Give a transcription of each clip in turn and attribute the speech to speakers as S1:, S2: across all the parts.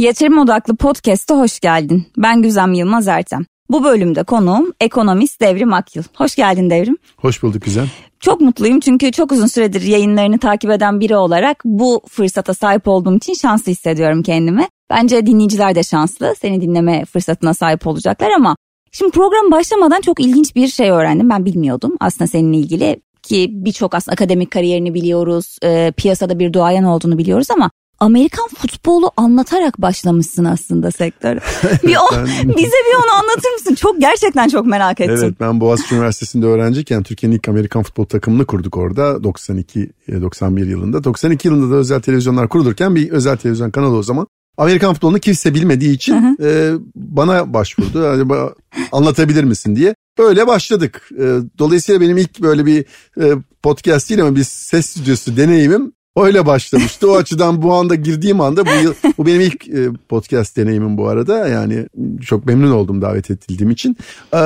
S1: Yatırım Odaklı Podcast'a hoş geldin. Ben Güzem Yılmaz Ertem. Bu bölümde konuğum ekonomist Devrim Akyıl. Hoş geldin Devrim.
S2: Hoş bulduk Güzem.
S1: Çok mutluyum çünkü çok uzun süredir yayınlarını takip eden biri olarak bu fırsata sahip olduğum için şanslı hissediyorum kendimi. Bence dinleyiciler de şanslı. Seni dinleme fırsatına sahip olacaklar ama şimdi program başlamadan çok ilginç bir şey öğrendim. Ben bilmiyordum aslında seninle ilgili ki birçok aslında akademik kariyerini biliyoruz, e, piyasada bir duayen olduğunu biliyoruz ama Amerikan futbolu anlatarak başlamışsın aslında sektöre. bir o, bize bir onu anlatır mısın? Çok gerçekten çok merak ettim.
S2: Evet ben Boğaziçi Üniversitesi'nde öğrenciyken Türkiye'nin ilk Amerikan futbol takımını kurduk orada 92-91 yılında. 92 yılında da özel televizyonlar kurulurken bir özel televizyon kanalı o zaman Amerikan futbolunu kimse bilmediği için E, bana başvurdu. Yani, anlatabilir misin diye. Böyle başladık. E, dolayısıyla benim ilk böyle bir e, podcast değil ama bir ses stüdyosu deneyimim öyle başlamıştı. O açıdan bu anda girdiğim anda bu yıl, bu benim ilk e, podcast deneyimim bu arada. Yani çok memnun oldum davet edildiğim için. Ee,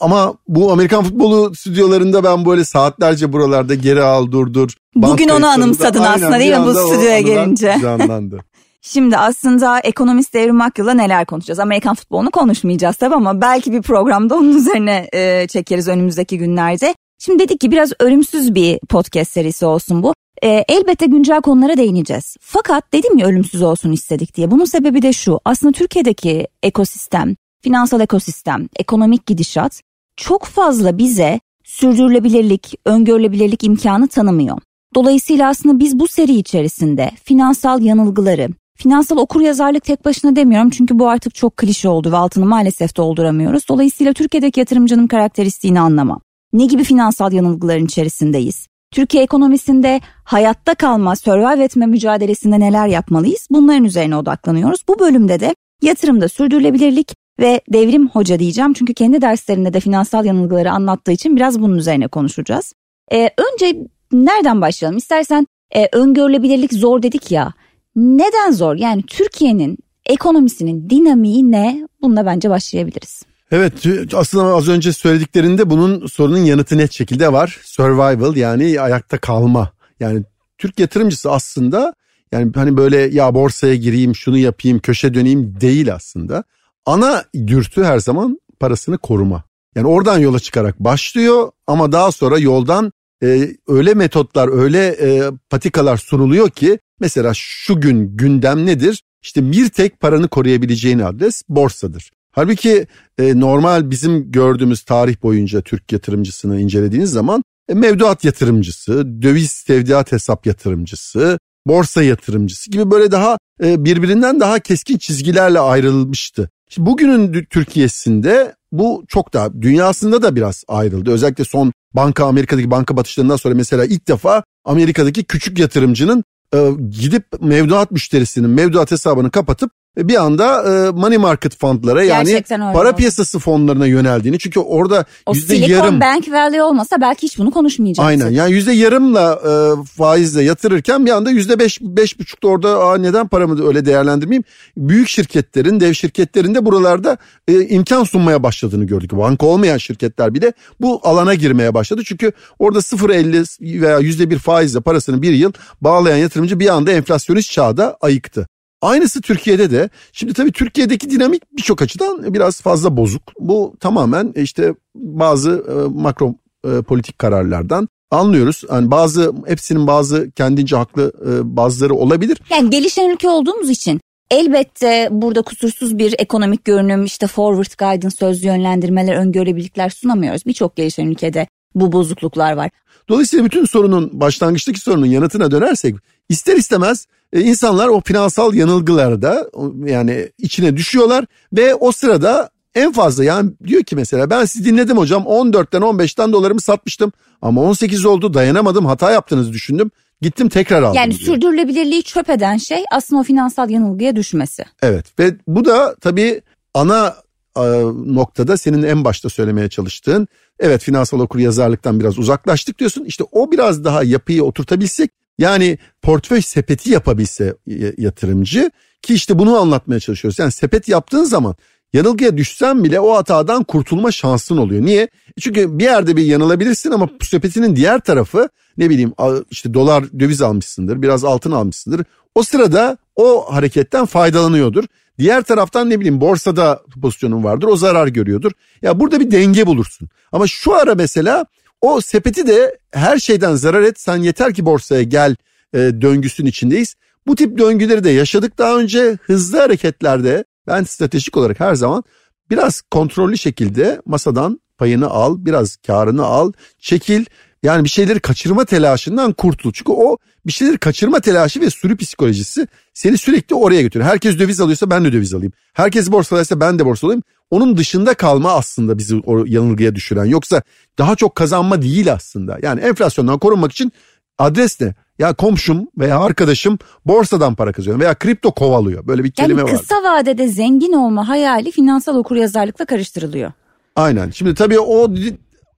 S2: ama bu Amerikan futbolu stüdyolarında ben böyle saatlerce buralarda geri al durdur.
S1: Bugün onu anımsadın aslında değil mi bu stüdyoya gelince?
S2: Canlandı.
S1: Şimdi aslında ekonomist Devrim Akyıl'la neler konuşacağız? Amerikan futbolunu konuşmayacağız tabii ama belki bir programda onun üzerine e, çekeriz önümüzdeki günlerde. Şimdi dedik ki biraz ölümsüz bir podcast serisi olsun bu. E, elbette güncel konulara değineceğiz. Fakat dedim ya ölümsüz olsun istedik diye. Bunun sebebi de şu. Aslında Türkiye'deki ekosistem, finansal ekosistem, ekonomik gidişat çok fazla bize sürdürülebilirlik, öngörülebilirlik imkanı tanımıyor. Dolayısıyla aslında biz bu seri içerisinde finansal yanılgıları, finansal okuryazarlık tek başına demiyorum çünkü bu artık çok klişe oldu ve altını maalesef dolduramıyoruz. Dolayısıyla Türkiye'deki yatırımcının karakteristiğini anlama. Ne gibi finansal yanılgıların içerisindeyiz? Türkiye ekonomisinde hayatta kalma, survive etme mücadelesinde neler yapmalıyız? Bunların üzerine odaklanıyoruz. Bu bölümde de yatırımda sürdürülebilirlik ve devrim hoca diyeceğim. Çünkü kendi derslerinde de finansal yanılgıları anlattığı için biraz bunun üzerine konuşacağız. Ee, önce nereden başlayalım? İstersen e, öngörülebilirlik zor dedik ya. Neden zor? Yani Türkiye'nin ekonomisinin dinamiği ne? Bununla bence başlayabiliriz.
S2: Evet aslında az önce söylediklerinde bunun sorunun yanıtı net şekilde var. Survival yani ayakta kalma. Yani Türk yatırımcısı aslında yani hani böyle ya borsaya gireyim şunu yapayım köşe döneyim değil aslında. Ana dürtü her zaman parasını koruma. Yani oradan yola çıkarak başlıyor ama daha sonra yoldan e, öyle metotlar öyle e, patikalar sunuluyor ki mesela şu gün gündem nedir? İşte bir tek paranı koruyabileceğin adres borsadır. Halbuki e, normal bizim gördüğümüz tarih boyunca Türk yatırımcısını incelediğiniz zaman e, mevduat yatırımcısı, döviz tevdiat hesap yatırımcısı, borsa yatırımcısı gibi böyle daha e, birbirinden daha keskin çizgilerle ayrılmıştı. Şimdi bugünün Türkiye'sinde bu çok daha dünyasında da biraz ayrıldı. Özellikle son banka Amerika'daki banka batışlarından sonra mesela ilk defa Amerika'daki küçük yatırımcının e, gidip mevduat müşterisinin mevduat hesabını kapatıp bir anda e, money market fondlara yani para oldu. piyasası fonlarına yöneldiğini çünkü orada
S1: o
S2: yüzde
S1: yarım Bank Valley olmasa belki hiç bunu konuşmayacaktık.
S2: Aynen yani yüzde yarımla e, faizle yatırırken bir anda yüzde beş beş buçukta orada Aa, neden paramı öyle değerlendirmeyeyim büyük şirketlerin dev şirketlerin de buralarda e, imkan sunmaya başladığını gördük. Banka olmayan şirketler bile bu alana girmeye başladı çünkü orada 0.50 veya yüzde bir faizle parasını bir yıl bağlayan yatırımcı bir anda enflasyonist çağda ayıktı. Aynısı Türkiye'de de. Şimdi tabii Türkiye'deki dinamik birçok açıdan biraz fazla bozuk. Bu tamamen işte bazı e, makro e, politik kararlardan anlıyoruz. Yani bazı hepsinin bazı kendince haklı e, bazıları olabilir.
S1: Yani gelişen ülke olduğumuz için elbette burada kusursuz bir ekonomik görünüm işte forward guidance sözlü yönlendirmeler öngörebilikler sunamıyoruz. Birçok gelişen ülkede bu bozukluklar var.
S2: Dolayısıyla bütün sorunun başlangıçtaki sorunun yanıtına dönersek ister istemez e, insanlar o finansal yanılgılarda yani içine düşüyorlar ve o sırada en fazla yani diyor ki mesela ben sizi dinledim hocam 14'ten 15'ten dolarımı satmıştım ama 18 oldu dayanamadım hata yaptığınızı düşündüm. Gittim tekrar aldım
S1: Yani
S2: diyor.
S1: sürdürülebilirliği çöp eden şey aslında o finansal yanılgıya düşmesi.
S2: Evet ve bu da tabii ana e, noktada senin en başta söylemeye çalıştığın evet finansal okur yazarlıktan biraz uzaklaştık diyorsun. İşte o biraz daha yapıyı oturtabilsek yani portföy sepeti yapabilse yatırımcı ki işte bunu anlatmaya çalışıyoruz. Yani sepet yaptığın zaman yanılgıya düşsen bile o hatadan kurtulma şansın oluyor. Niye? Çünkü bir yerde bir yanılabilirsin ama sepetinin diğer tarafı ne bileyim işte dolar döviz almışsındır biraz altın almışsındır. O sırada o hareketten faydalanıyordur. Diğer taraftan ne bileyim borsada pozisyonun vardır o zarar görüyordur. Ya burada bir denge bulursun. Ama şu ara mesela o sepeti de her şeyden zarar et sen yeter ki borsaya gel e, döngüsün içindeyiz. Bu tip döngüleri de yaşadık daha önce hızlı hareketlerde ben stratejik olarak her zaman biraz kontrollü şekilde masadan payını al biraz karını al çekil yani bir şeyleri kaçırma telaşından kurtul. Çünkü o bir şeyleri kaçırma telaşı ve sürü psikolojisi seni sürekli oraya götürüyor. Herkes döviz alıyorsa ben de döviz alayım. Herkes borsalaysa ben de borsa alayım. Onun dışında kalma aslında bizi o yanılgıya düşüren. Yoksa daha çok kazanma değil aslında. Yani enflasyondan korunmak için adres ne? Ya komşum veya arkadaşım borsadan para kazanıyor veya kripto kovalıyor. Böyle bir kelime
S1: yani
S2: var.
S1: kısa vadede zengin olma hayali finansal okuryazarlıkla karıştırılıyor.
S2: Aynen. Şimdi tabii o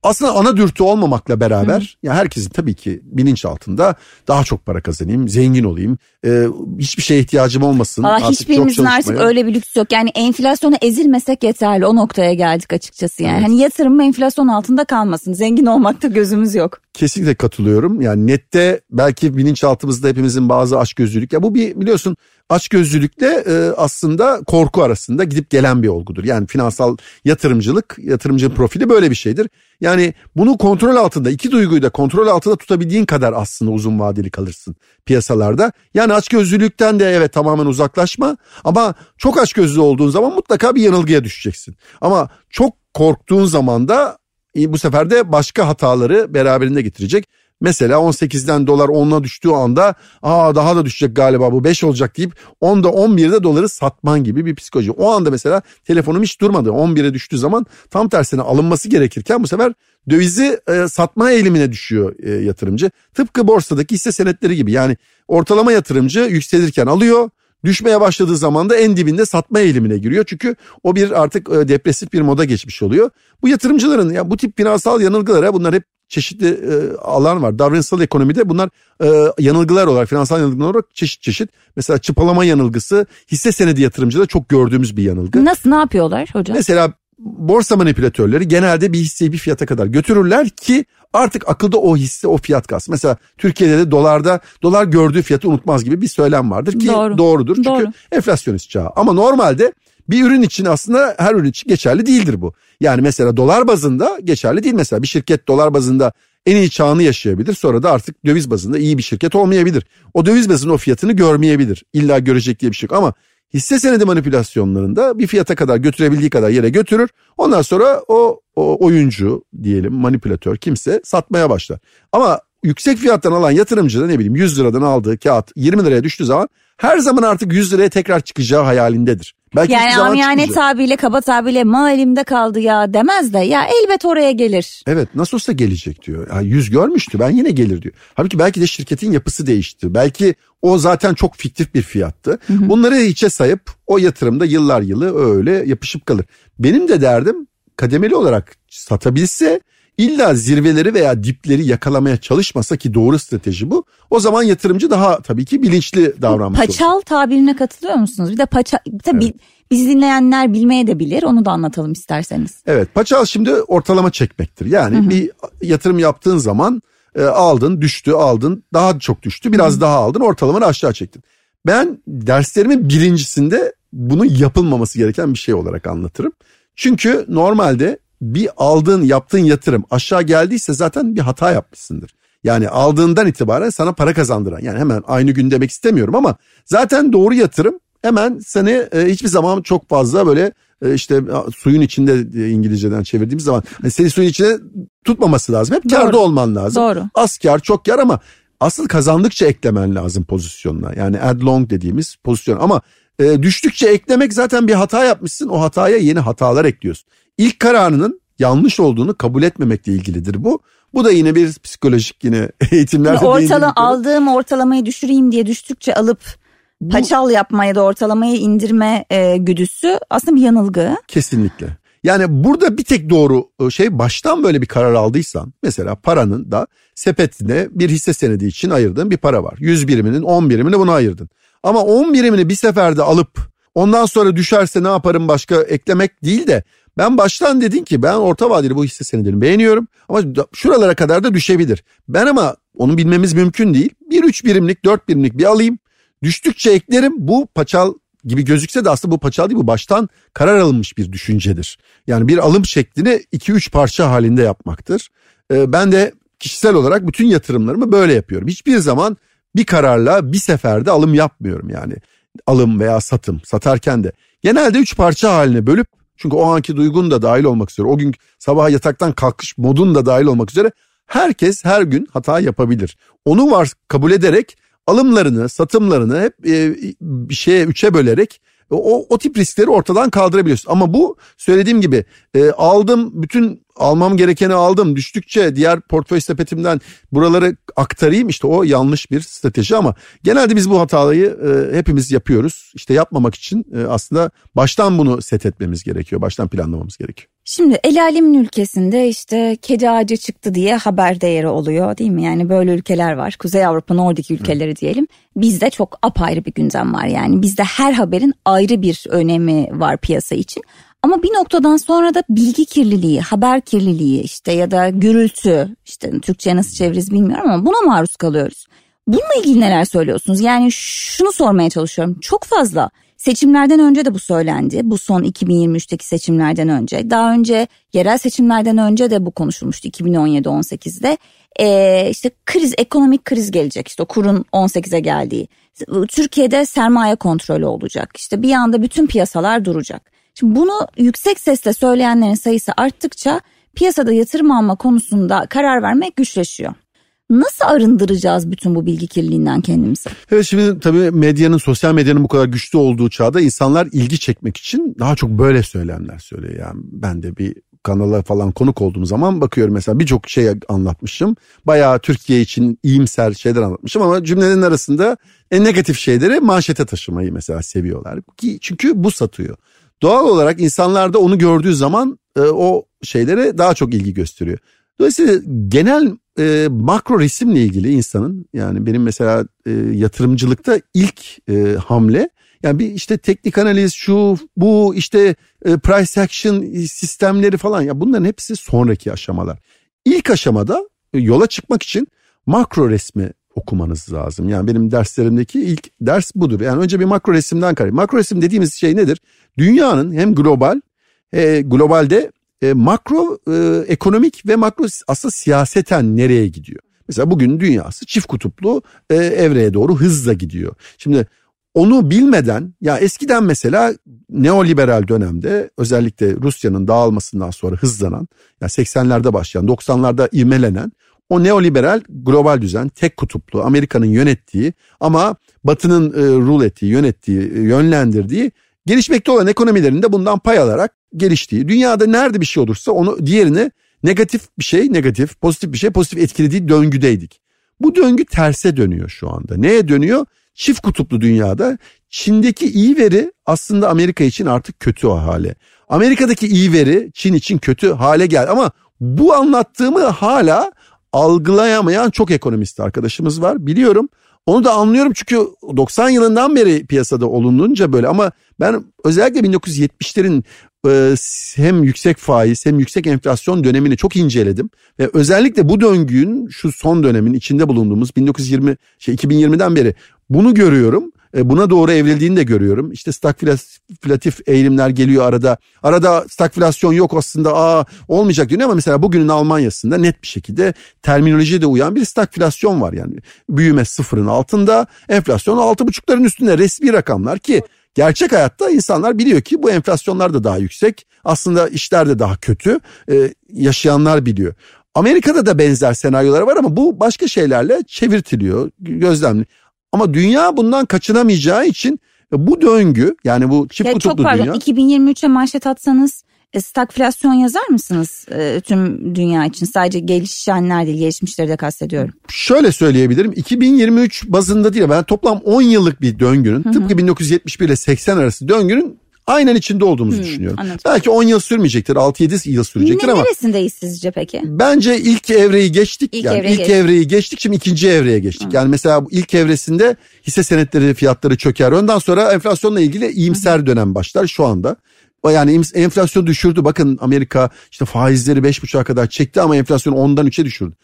S2: aslında ana dürtü olmamakla beraber Hı. ya herkesin tabii ki bilinç altında daha çok para kazanayım, zengin olayım, e, hiçbir şeye ihtiyacım olmasın.
S1: Valla hiçbirimizin artık öyle bir lüks yok. Yani enflasyona ezilmesek yeterli o noktaya geldik açıkçası yani. Evet. Hani yatırım enflasyon altında kalmasın. Zengin olmakta gözümüz yok.
S2: Kesinlikle katılıyorum. Yani nette belki bilinçaltımızda hepimizin bazı açgözlülük. Ya bu bir biliyorsun açgözlülükle e, aslında korku arasında gidip gelen bir olgudur. Yani finansal yatırımcılık, yatırımcı profili böyle bir şeydir. Yani bunu kontrol altında, iki duyguyu da kontrol altında tutabildiğin kadar aslında uzun vadeli kalırsın piyasalarda. Yani açgözlülükten de evet tamamen uzaklaşma ama çok açgözlü olduğun zaman mutlaka bir yanılgıya düşeceksin. Ama çok korktuğun zaman da e, bu sefer de başka hataları beraberinde getirecek. Mesela 18'den dolar 10'a düştüğü anda aa daha da düşecek galiba bu 5 olacak deyip 10'da 11'de doları satman gibi bir psikoloji. O anda mesela telefonum hiç durmadı. 11'e düştüğü zaman tam tersine alınması gerekirken bu sefer dövizi e, satma eğilimine düşüyor e, yatırımcı. Tıpkı borsadaki hisse senetleri gibi yani ortalama yatırımcı yükselirken alıyor düşmeye başladığı zaman da en dibinde satma eğilimine giriyor. Çünkü o bir artık e, depresif bir moda geçmiş oluyor. Bu yatırımcıların ya bu tip finansal yanılgılara bunlar hep çeşitli e, alan var. Davranışsal ekonomide bunlar e, yanılgılar olarak, finansal yanılgılar olarak çeşit çeşit. Mesela çıpalama yanılgısı hisse senedi yatırımcıda çok gördüğümüz bir yanılgı.
S1: Nasıl ne yapıyorlar hocam?
S2: Mesela borsa manipülatörleri genelde bir hisseyi bir fiyata kadar götürürler ki artık akılda o hisse o fiyat kalsın. Mesela Türkiye'de de dolarda dolar gördüğü fiyatı unutmaz gibi bir söylem vardır ki Doğru. doğrudur. Çünkü Doğru. enflasyonist çağ. Ama normalde bir ürün için aslında her ürün için geçerli değildir bu. Yani mesela dolar bazında geçerli değil mesela bir şirket dolar bazında en iyi çağını yaşayabilir. Sonra da artık döviz bazında iyi bir şirket olmayabilir. O döviz bazının o fiyatını görmeyebilir. İlla görecek diye bir şey yok ama hisse senedi manipülasyonlarında bir fiyata kadar götürebildiği kadar yere götürür. Ondan sonra o, o oyuncu diyelim manipülatör kimse satmaya başlar. Ama yüksek fiyattan alan yatırımcı da ne bileyim 100 liradan aldığı kağıt 20 liraya düştüğü zaman her zaman artık 100 liraya tekrar çıkacağı hayalindedir.
S1: Belki yani amiyane tabiyle kaba tabiyle mal elimde kaldı ya demez de ya elbet oraya gelir.
S2: Evet nasıl olsa gelecek diyor. Ya yüz görmüştü ben yine gelir diyor. Halbuki belki de şirketin yapısı değişti. Belki o zaten çok fiktif bir fiyattı. Hı hı. Bunları içe sayıp o yatırımda yıllar yılı öyle yapışıp kalır. Benim de derdim kademeli olarak satabilse illa zirveleri veya dipleri yakalamaya çalışmasa ki doğru strateji bu. O zaman yatırımcı daha tabii ki bilinçli davranmış
S1: Paçal olur. tabirine katılıyor musunuz? Bir de paça tabii evet. biz dinleyenler bilmeye de bilir onu da anlatalım isterseniz.
S2: Evet paçal şimdi ortalama çekmektir. Yani Hı-hı. bir yatırım yaptığın zaman e, aldın düştü aldın daha çok düştü biraz Hı-hı. daha aldın ortalamanı aşağı çektin. Ben derslerimin birincisinde bunun yapılmaması gereken bir şey olarak anlatırım. Çünkü normalde bir aldığın yaptığın yatırım aşağı geldiyse zaten bir hata yapmışsındır. Yani aldığından itibaren sana para kazandıran yani hemen aynı gün demek istemiyorum ama zaten doğru yatırım hemen seni e, hiçbir zaman çok fazla böyle e, işte suyun içinde e, İngilizceden çevirdiğimiz zaman hani seni suyun içine tutmaması lazım. Hep doğru. karda olman lazım. Doğru. Az kar çok kar ama asıl kazandıkça eklemen lazım pozisyonuna. Yani add long dediğimiz pozisyon ama e, düştükçe eklemek zaten bir hata yapmışsın. O hataya yeni hatalar ekliyorsun. İlk kararının yanlış olduğunu kabul etmemekle ilgilidir bu. Bu da yine bir psikolojik yine eğitimlerde yani
S1: ortala, aldığım ortalamayı düşüreyim diye düştükçe alıp bu, paçal yapmaya da ortalamayı indirme e, güdüsü aslında bir yanılgı.
S2: Kesinlikle. Yani burada bir tek doğru e, şey baştan böyle bir karar aldıysan mesela paranın da sepetine bir hisse senedi için ayırdığın bir para var. 100 biriminin 10 birimini buna ayırdın. Ama 10 birimini bir seferde alıp ondan sonra düşerse ne yaparım başka eklemek değil de ben baştan dedin ki ben orta vadeli bu hisse senedini beğeniyorum ama şuralara kadar da düşebilir. Ben ama onu bilmemiz mümkün değil. Bir üç birimlik dört birimlik bir alayım. Düştükçe eklerim bu paçal gibi gözükse de aslında bu paçal değil bu baştan karar alınmış bir düşüncedir. Yani bir alım şeklini 2-3 parça halinde yapmaktır. Ee, ben de kişisel olarak bütün yatırımlarımı böyle yapıyorum. Hiçbir zaman bir kararla bir seferde alım yapmıyorum yani. Alım veya satım satarken de genelde 3 parça haline bölüp çünkü o anki duygun da dahil olmak üzere o gün sabah yataktan kalkış modun da dahil olmak üzere herkes her gün hata yapabilir. Onu var kabul ederek alımlarını, satımlarını hep e, şeye üçe bölerek o, o tip riskleri ortadan kaldırabiliyorsun. Ama bu söylediğim gibi e, aldım bütün almam gerekeni aldım düştükçe diğer portföy sepetimden buraları aktarayım işte o yanlış bir strateji ama genelde biz bu hatayı e, hepimiz yapıyoruz. İşte yapmamak için e, aslında baştan bunu set etmemiz gerekiyor baştan planlamamız gerekiyor.
S1: Şimdi el alemin ülkesinde işte kedi ağacı çıktı diye haber değeri oluyor değil mi? Yani böyle ülkeler var. Kuzey Avrupa, Nordik ülkeleri diyelim. Bizde çok apayrı bir gündem var yani. Bizde her haberin ayrı bir önemi var piyasa için. Ama bir noktadan sonra da bilgi kirliliği, haber kirliliği işte ya da gürültü işte Türkçe'ye nasıl çeviririz bilmiyorum ama buna maruz kalıyoruz. Bununla ilgili neler söylüyorsunuz? Yani şunu sormaya çalışıyorum. Çok fazla Seçimlerden önce de bu söylendi. Bu son 2023'teki seçimlerden önce. Daha önce yerel seçimlerden önce de bu konuşulmuştu 2017-18'de. Ee, işte kriz, ekonomik kriz gelecek. İşte kurun 18'e geldiği. Türkiye'de sermaye kontrolü olacak. İşte bir anda bütün piyasalar duracak. Şimdi bunu yüksek sesle söyleyenlerin sayısı arttıkça piyasada yatırım alma konusunda karar vermek güçleşiyor. Nasıl arındıracağız bütün bu bilgi kirliliğinden kendimizi?
S2: Evet şimdi tabii medyanın, sosyal medyanın bu kadar güçlü olduğu çağda insanlar ilgi çekmek için daha çok böyle söylemler söylüyor. Yani ben de bir kanala falan konuk olduğum zaman bakıyorum mesela birçok şey anlatmışım. Bayağı Türkiye için iyimser şeyler anlatmışım ama cümlenin arasında en negatif şeyleri manşete taşımayı mesela seviyorlar. Ki çünkü bu satıyor. Doğal olarak insanlar da onu gördüğü zaman e, o şeylere daha çok ilgi gösteriyor. Dolayısıyla genel e, makro resimle ilgili insanın yani benim mesela e, yatırımcılıkta ilk e, hamle yani bir işte teknik analiz şu bu işte e, price action sistemleri falan ya bunların hepsi sonraki aşamalar. İlk aşamada e, yola çıkmak için makro resmi okumanız lazım. Yani benim derslerimdeki ilk ders budur. Yani önce bir makro resimden karar. Makro resim dediğimiz şey nedir? Dünyanın hem global e, globalde e, makro e, ekonomik ve makro aslında siyaseten nereye gidiyor? Mesela bugün dünyası çift kutuplu e, evreye doğru hızla gidiyor. Şimdi onu bilmeden ya eskiden mesela neoliberal dönemde özellikle Rusya'nın dağılmasından sonra hızlanan ya 80'lerde başlayan 90'larda ivmelenen o neoliberal global düzen tek kutuplu Amerika'nın yönettiği ama Batı'nın e, rule ettiği, yönettiği, e, yönlendirdiği gelişmekte olan ekonomilerin de bundan pay alarak geliştiği. Dünyada nerede bir şey olursa onu diğerini negatif bir şey negatif, pozitif bir şey pozitif etkilediği döngüdeydik. Bu döngü terse dönüyor şu anda. Neye dönüyor? Çift kutuplu dünyada Çin'deki iyi veri aslında Amerika için artık kötü o hale. Amerika'daki iyi veri Çin için kötü hale geldi ama bu anlattığımı hala algılayamayan çok ekonomist arkadaşımız var biliyorum. Onu da anlıyorum çünkü 90 yılından beri piyasada olununca böyle ama ben özellikle 1970'lerin e, hem yüksek faiz hem yüksek enflasyon dönemini çok inceledim ve özellikle bu döngünün şu son dönemin içinde bulunduğumuz 1920 şey 2020'den beri bunu görüyorum. E, buna doğru evrildiğini de görüyorum. İşte stagflatif eğilimler geliyor arada. Arada stagflasyon yok aslında aa olmayacak diyor ama mesela bugünün Almanya'sında net bir şekilde terminolojiye de uyan bir stagflasyon var. Yani büyüme sıfırın altında enflasyon altı buçukların üstünde resmi rakamlar ki Gerçek hayatta insanlar biliyor ki bu enflasyonlar da daha yüksek. Aslında işler de daha kötü. Ee, yaşayanlar biliyor. Amerika'da da benzer senaryolar var ama bu başka şeylerle çevirtiliyor, gözlemli. Ama dünya bundan kaçınamayacağı için bu döngü yani bu çift ya kutuplu
S1: çok
S2: pardon, dünya.
S1: 2023'e manşet atsanız e, stagflasyon yazar mısınız e, tüm dünya için? Sadece gelişenler değil gelişmişleri de kastediyorum.
S2: Şöyle söyleyebilirim 2023 bazında değil ben toplam 10 yıllık bir döngünün Hı-hı. tıpkı 1971 ile 80 arası döngünün aynen içinde olduğumuzu hmm, düşünüyorum. Anladım. Belki 10 yıl sürmeyecektir, 6-7 yıl sürecektir ne, ama.
S1: Neresindeyiz sizce peki?
S2: Bence ilk evreyi geçtik. İlk yani evreyi ilk geçtik. evreyi geçtik şimdi ikinci evreye geçtik. Hmm. Yani mesela ilk evresinde hisse senetleri fiyatları çöker. Ondan sonra enflasyonla ilgili iyimser hmm. dönem başlar şu anda. Yani enflasyon düşürdü. Bakın Amerika işte faizleri 5,5'a kadar çekti ama enflasyonu 10'dan 3'e düşürdü.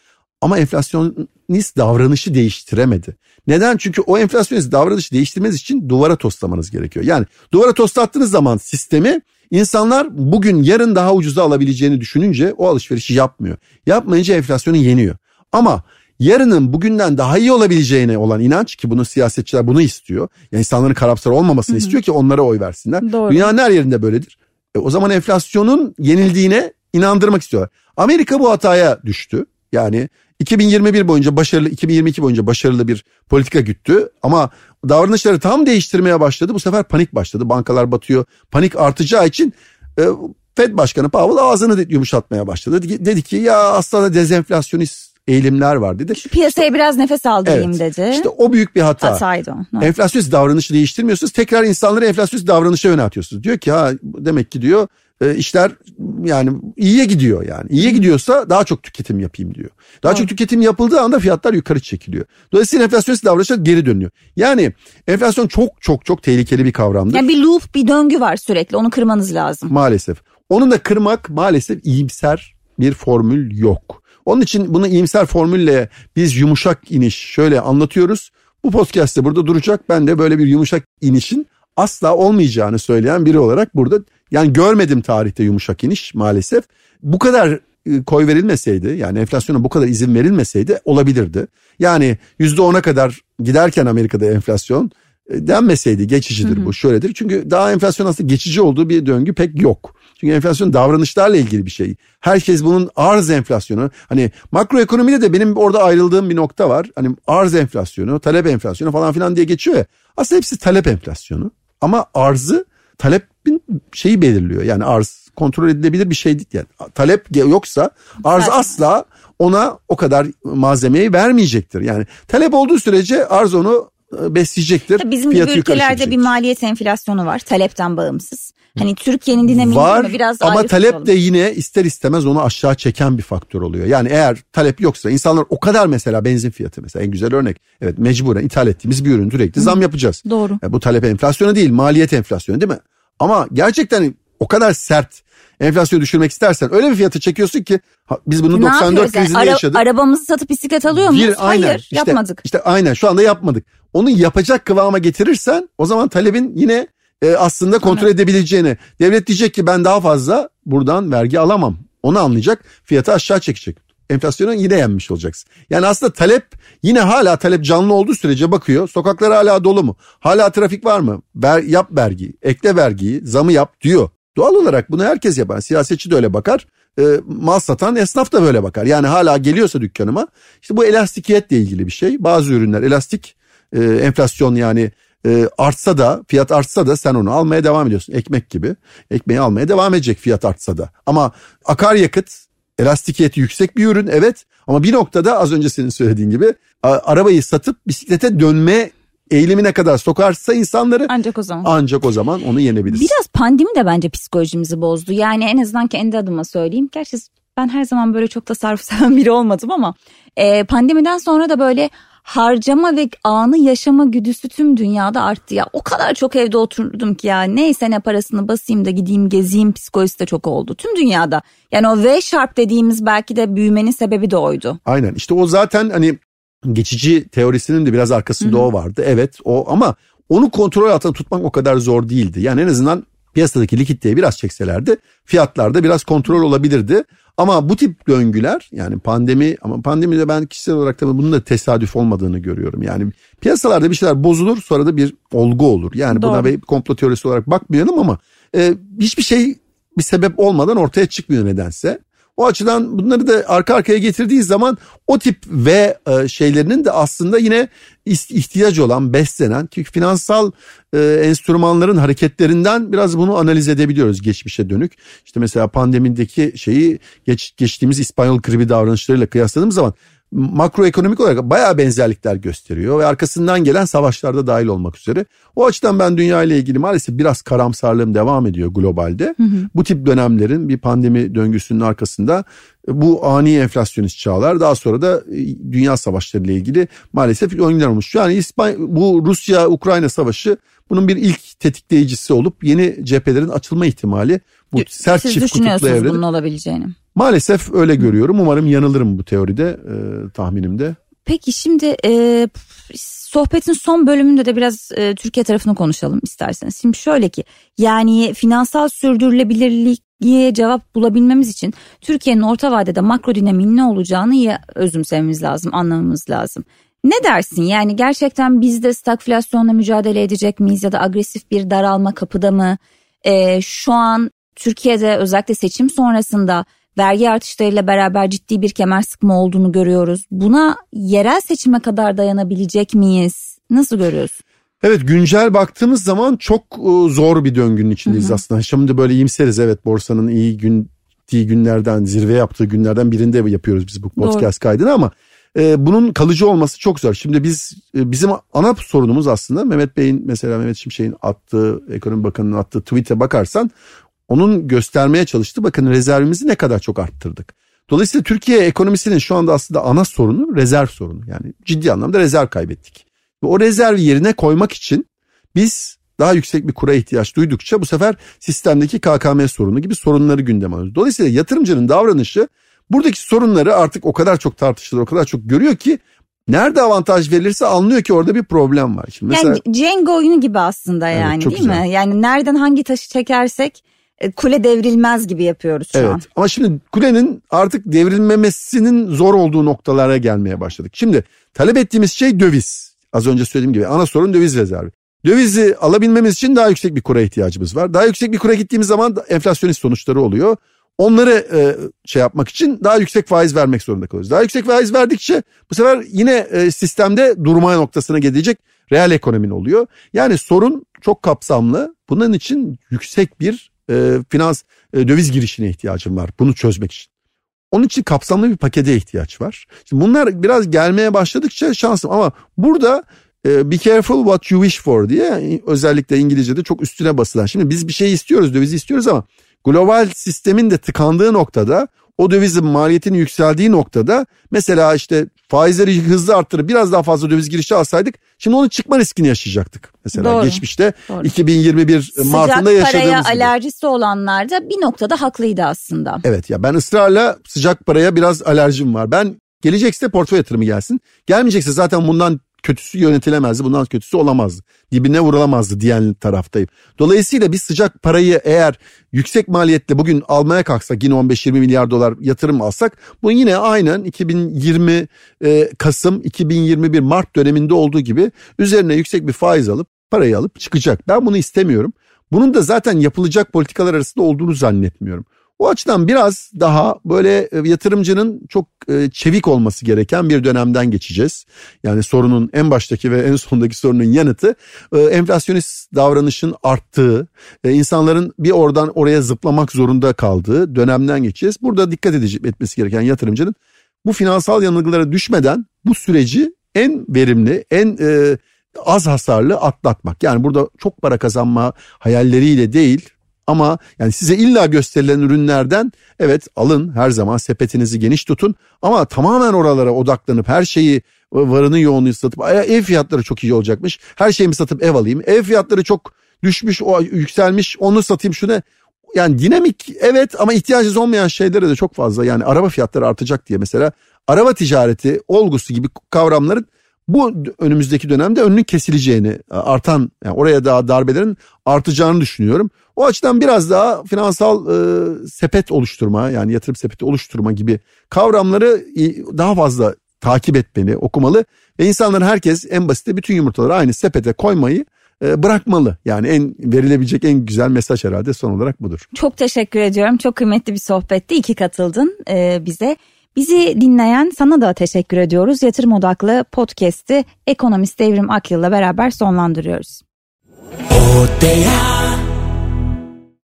S2: Ama enflasyonist davranışı değiştiremedi. Neden? Çünkü o enflasyonist davranışı değiştirmeniz için duvara toslamanız gerekiyor. Yani duvara toslattığınız zaman sistemi insanlar bugün yarın daha ucuza alabileceğini düşününce o alışverişi yapmıyor. Yapmayınca enflasyonu yeniyor. Ama yarının bugünden daha iyi olabileceğine olan inanç ki bunu siyasetçiler bunu istiyor. Yani insanların karamsar olmamasını Hı-hı. istiyor ki onlara oy versinler. Doğru. Dünyanın her yerinde böyledir. E, o zaman enflasyonun yenildiğine inandırmak istiyorlar. Amerika bu hataya düştü. Yani 2021 boyunca başarılı, 2022 boyunca başarılı bir politika güttü ama davranışları tam değiştirmeye başladı. Bu sefer panik başladı. Bankalar batıyor. Panik artacağı için e, Fed Başkanı Powell ağzını yumuşatmaya başladı. Dedi, ki ya aslında dezenflasyonist eğilimler var dedi.
S1: Şu piyasaya işte, biraz nefes aldırayım evet, dedi.
S2: İşte o büyük bir hata. Hataydı o. Enflasyonist davranışı değiştirmiyorsunuz. Tekrar insanları enflasyonist davranışa yöneltiyorsunuz. Diyor ki ha demek ki diyor e, işler yani iyiye gidiyor yani. İyiye gidiyorsa daha çok tüketim yapayım diyor. Daha Doğru. çok tüketim yapıldığı anda fiyatlar yukarı çekiliyor. Dolayısıyla enflasyonist davranışlar geri dönüyor. Yani enflasyon çok çok çok tehlikeli bir kavramdır.
S1: Yani bir loop bir döngü var sürekli onu kırmanız lazım.
S2: Maalesef. Onu da kırmak maalesef iyimser bir formül yok. Onun için bunu iyimser formülle biz yumuşak iniş şöyle anlatıyoruz. Bu podcast de burada duracak. Ben de böyle bir yumuşak inişin asla olmayacağını söyleyen biri olarak burada yani görmedim tarihte yumuşak iniş maalesef. Bu kadar e, koy verilmeseydi yani enflasyona bu kadar izin verilmeseydi olabilirdi. Yani yüzde ona kadar giderken Amerika'da enflasyon e, denmeseydi geçicidir hı hı. bu şöyledir. Çünkü daha enflasyon aslında geçici olduğu bir döngü pek yok. Çünkü enflasyon davranışlarla ilgili bir şey. Herkes bunun arz enflasyonu hani makroekonomide de benim orada ayrıldığım bir nokta var. Hani arz enflasyonu, talep enflasyonu falan filan diye geçiyor ya. Aslında hepsi talep enflasyonu. Ama arzı talepin şeyi belirliyor. Yani arz kontrol edilebilir bir şey değil. Yani talep yoksa arz asla ona o kadar malzemeyi vermeyecektir. Yani talep olduğu sürece arz onu e, besleyecektir.
S1: Tabii bizim gibi ülkelerde bir maliyet enflasyonu var talepten bağımsız. Hani Türkiye'nin dinamiği var, biraz
S2: ama talep de yine ister istemez onu aşağı çeken bir faktör oluyor. Yani eğer talep yoksa insanlar o kadar mesela benzin fiyatı mesela en güzel örnek. Evet mecburen ithal ettiğimiz bir ürün sürekli zam yapacağız.
S1: Doğru.
S2: Yani bu talep enflasyonu değil maliyet enflasyonu değil mi? Ama gerçekten o kadar sert enflasyonu düşürmek istersen öyle bir fiyatı çekiyorsun ki biz bunu ne 94 krizinde yani? yaşadık.
S1: Arabamızı satıp bisiklet alıyor muyuz? Bir, aynen, Hayır işte, yapmadık.
S2: İşte aynen şu anda yapmadık. Onu yapacak kıvama getirirsen o zaman talebin yine e, aslında kontrol evet. edebileceğini. Devlet diyecek ki ben daha fazla buradan vergi alamam. Onu anlayacak fiyatı aşağı çekecek. Enflasyonu yine yenmiş olacaksın. Yani aslında talep yine hala talep canlı olduğu sürece bakıyor. Sokaklar hala dolu mu? Hala trafik var mı? Ver, yap vergiyi, ekle vergiyi, zamı yap diyor. Doğal olarak bunu herkes yapar. Siyasetçi de öyle bakar. E, mal satan esnaf da böyle bakar. Yani hala geliyorsa dükkanıma. İşte bu elastikiyetle ilgili bir şey. Bazı ürünler elastik e, enflasyon yani e, artsa da fiyat artsa da sen onu almaya devam ediyorsun. Ekmek gibi ekmeği almaya devam edecek fiyat artsa da. Ama akaryakıt elastikiyeti yüksek bir ürün evet ama bir noktada az önce senin söylediğin gibi arabayı satıp bisiklete dönme eğilimine kadar sokarsa insanları
S1: ancak o zaman
S2: ancak o zaman onu yenebiliriz.
S1: Biraz pandemi de bence psikolojimizi bozdu. Yani en azından kendi adıma söyleyeyim. Gerçi ben her zaman böyle çok tasarruf seven biri olmadım ama e, pandemiden sonra da böyle harcama ve anı yaşama güdüsü tüm dünyada arttı ya. O kadar çok evde oturdum ki ya neyse ne parasını basayım da gideyim gezeyim psikolojisi de çok oldu. Tüm dünyada yani o V sharp dediğimiz belki de büyümenin sebebi de oydu.
S2: Aynen işte o zaten hani geçici teorisinin de biraz arkasında Hı-hı. o vardı. Evet o ama onu kontrol altında tutmak o kadar zor değildi. Yani en azından piyasadaki likiditeyi biraz çekselerdi fiyatlarda biraz kontrol olabilirdi. Ama bu tip döngüler yani pandemi ama pandemide ben kişisel olarak tabii bunun da tesadüf olmadığını görüyorum. Yani piyasalarda bir şeyler bozulur sonra da bir olgu olur. Yani Doğru. buna bir komplo teorisi olarak bakmayalım ama e, hiçbir şey bir sebep olmadan ortaya çıkmıyor nedense. O açıdan bunları da arka arkaya getirdiği zaman o tip ve şeylerinin de aslında yine ihtiyaç olan, beslenen çünkü finansal e, enstrümanların hareketlerinden biraz bunu analiz edebiliyoruz geçmişe dönük. İşte mesela pandemideki şeyi geç, geçtiğimiz İspanyol gribi davranışlarıyla kıyasladığımız zaman makroekonomik olarak bayağı benzerlikler gösteriyor ve arkasından gelen savaşlarda dahil olmak üzere. O açıdan ben dünya ile ilgili maalesef biraz karamsarlığım devam ediyor globalde. Hı hı. Bu tip dönemlerin bir pandemi döngüsünün arkasında bu ani enflasyonist çağlar daha sonra da e, dünya savaşları ile ilgili maalesef oyunlar olmuş. Yani İspanya, bu Rusya-Ukrayna savaşı bunun bir ilk tetikleyicisi olup yeni cephelerin açılma ihtimali bu
S1: sert Siz çift kutuplu evrenin. bunun olabileceğini?
S2: Maalesef öyle görüyorum. Umarım yanılırım bu teoride, e, tahminimde.
S1: Peki şimdi e, sohbetin son bölümünde de biraz e, Türkiye tarafını konuşalım isterseniz. Şimdi şöyle ki yani finansal sürdürülebilirliğe cevap bulabilmemiz için Türkiye'nin orta vadede makro dinamiğin ne olacağını iyi özümsememiz lazım, anlamamız lazım. Ne dersin yani gerçekten biz de stagflasyonla mücadele edecek miyiz ya da agresif bir daralma kapıda mı? E, şu an Türkiye'de özellikle seçim sonrasında vergi artışlarıyla beraber ciddi bir kemer sıkma olduğunu görüyoruz. Buna yerel seçime kadar dayanabilecek miyiz? Nasıl görüyoruz?
S2: Evet güncel baktığımız zaman çok e, zor bir döngünün içindeyiz Hı-hı. aslında. Şimdi böyle iyimseriz evet borsanın iyi gün gittiği günlerden zirve yaptığı günlerden birinde yapıyoruz biz bu podcast Doğru. kaydını ama e, bunun kalıcı olması çok zor. Şimdi biz e, bizim ana sorunumuz aslında Mehmet Bey'in mesela Mehmet Şimşek'in attığı ekonomi bakanının attığı tweet'e bakarsan onun göstermeye çalıştı. Bakın rezervimizi ne kadar çok arttırdık. Dolayısıyla Türkiye ekonomisinin şu anda aslında ana sorunu rezerv sorunu. Yani ciddi anlamda rezerv kaybettik. Ve o rezervi yerine koymak için biz daha yüksek bir kura ihtiyaç duydukça bu sefer sistemdeki KKM sorunu gibi sorunları gündeme alıyoruz. Dolayısıyla yatırımcının davranışı buradaki sorunları artık o kadar çok tartışılır, o kadar çok görüyor ki nerede avantaj verilirse anlıyor ki orada bir problem var.
S1: Şimdi mesela, yani Cenk oyunu gibi aslında yani evet, değil güzel. mi? Yani nereden hangi taşı çekersek kule devrilmez gibi yapıyoruz şu
S2: evet.
S1: an.
S2: Ama şimdi kulenin artık devrilmemesinin zor olduğu noktalara gelmeye başladık. Şimdi talep ettiğimiz şey döviz. Az önce söylediğim gibi ana sorun döviz rezervi. Dövizi alabilmemiz için daha yüksek bir kura ihtiyacımız var. Daha yüksek bir kura gittiğimiz zaman enflasyonist sonuçları oluyor. Onları e, şey yapmak için daha yüksek faiz vermek zorunda kalıyoruz. Daha yüksek faiz verdikçe bu sefer yine e, sistemde durma noktasına gelecek reel ekonomin oluyor. Yani sorun çok kapsamlı. Bunun için yüksek bir e, finans e, döviz girişine ihtiyacım var bunu çözmek için. Onun için kapsamlı bir pakete ihtiyaç var. Şimdi bunlar biraz gelmeye başladıkça şansım ama burada e, be careful what you wish for diye özellikle İngilizce'de çok üstüne basılan. Şimdi biz bir şey istiyoruz dövizi istiyoruz ama global sistemin de tıkandığı noktada o dövizin maliyetinin yükseldiği noktada mesela işte faizleri hızlı arttırıp biraz daha fazla döviz girişi alsaydık şimdi onun çıkma riskini yaşayacaktık. Mesela Doğru. geçmişte Doğru. 2021 Sıcak Mart'ında yaşadığımız
S1: paraya gibi. alerjisi olanlar da bir noktada haklıydı aslında.
S2: Evet ya ben ısrarla sıcak paraya biraz alerjim var. Ben gelecekse portföy yatırımı gelsin. Gelmeyecekse zaten bundan kötüsü yönetilemezdi. Bundan kötüsü olamazdı. Dibine vurulamazdı diyen taraftayım. Dolayısıyla biz sıcak parayı eğer yüksek maliyetle bugün almaya kalksak yine 15-20 milyar dolar yatırım alsak bu yine aynen 2020 e, Kasım 2021 Mart döneminde olduğu gibi üzerine yüksek bir faiz alıp parayı alıp çıkacak. Ben bunu istemiyorum. Bunun da zaten yapılacak politikalar arasında olduğunu zannetmiyorum. O açıdan biraz daha böyle e, yatırımcının çok e, çevik olması gereken bir dönemden geçeceğiz. Yani sorunun en baştaki ve en sondaki sorunun yanıtı e, enflasyonist davranışın arttığı, insanların bir oradan oraya zıplamak zorunda kaldığı dönemden geçeceğiz. Burada dikkat etmesi gereken yatırımcının bu finansal yanılgılara düşmeden bu süreci en verimli, en az hasarlı atlatmak. Yani burada çok para kazanma hayalleriyle değil ama yani size illa gösterilen ürünlerden evet alın her zaman sepetinizi geniş tutun ama tamamen oralara odaklanıp her şeyi varını yoğunu satıp ev fiyatları çok iyi olacakmış. Her şeyimi satıp ev alayım. Ev fiyatları çok düşmüş, o yükselmiş. Onu satayım şuna. Yani dinamik evet ama ihtiyacınız olmayan şeylere de çok fazla. Yani araba fiyatları artacak diye mesela araba ticareti olgusu gibi kavramların bu önümüzdeki dönemde önünün kesileceğini artan yani oraya daha darbelerin artacağını düşünüyorum. O açıdan biraz daha finansal e, sepet oluşturma yani yatırım sepeti oluşturma gibi kavramları daha fazla takip etmeli, okumalı ve insanların herkes en basite bütün yumurtaları aynı sepete koymayı e, bırakmalı. Yani en verilebilecek en güzel mesaj herhalde son olarak budur.
S1: Çok teşekkür ediyorum. Çok kıymetli bir sohbetti. İki katıldın e, bize. Bizi dinleyen sana da teşekkür ediyoruz. Yatırım odaklı podcast'i ekonomist Devrim Akyıl'la beraber sonlandırıyoruz. Odea.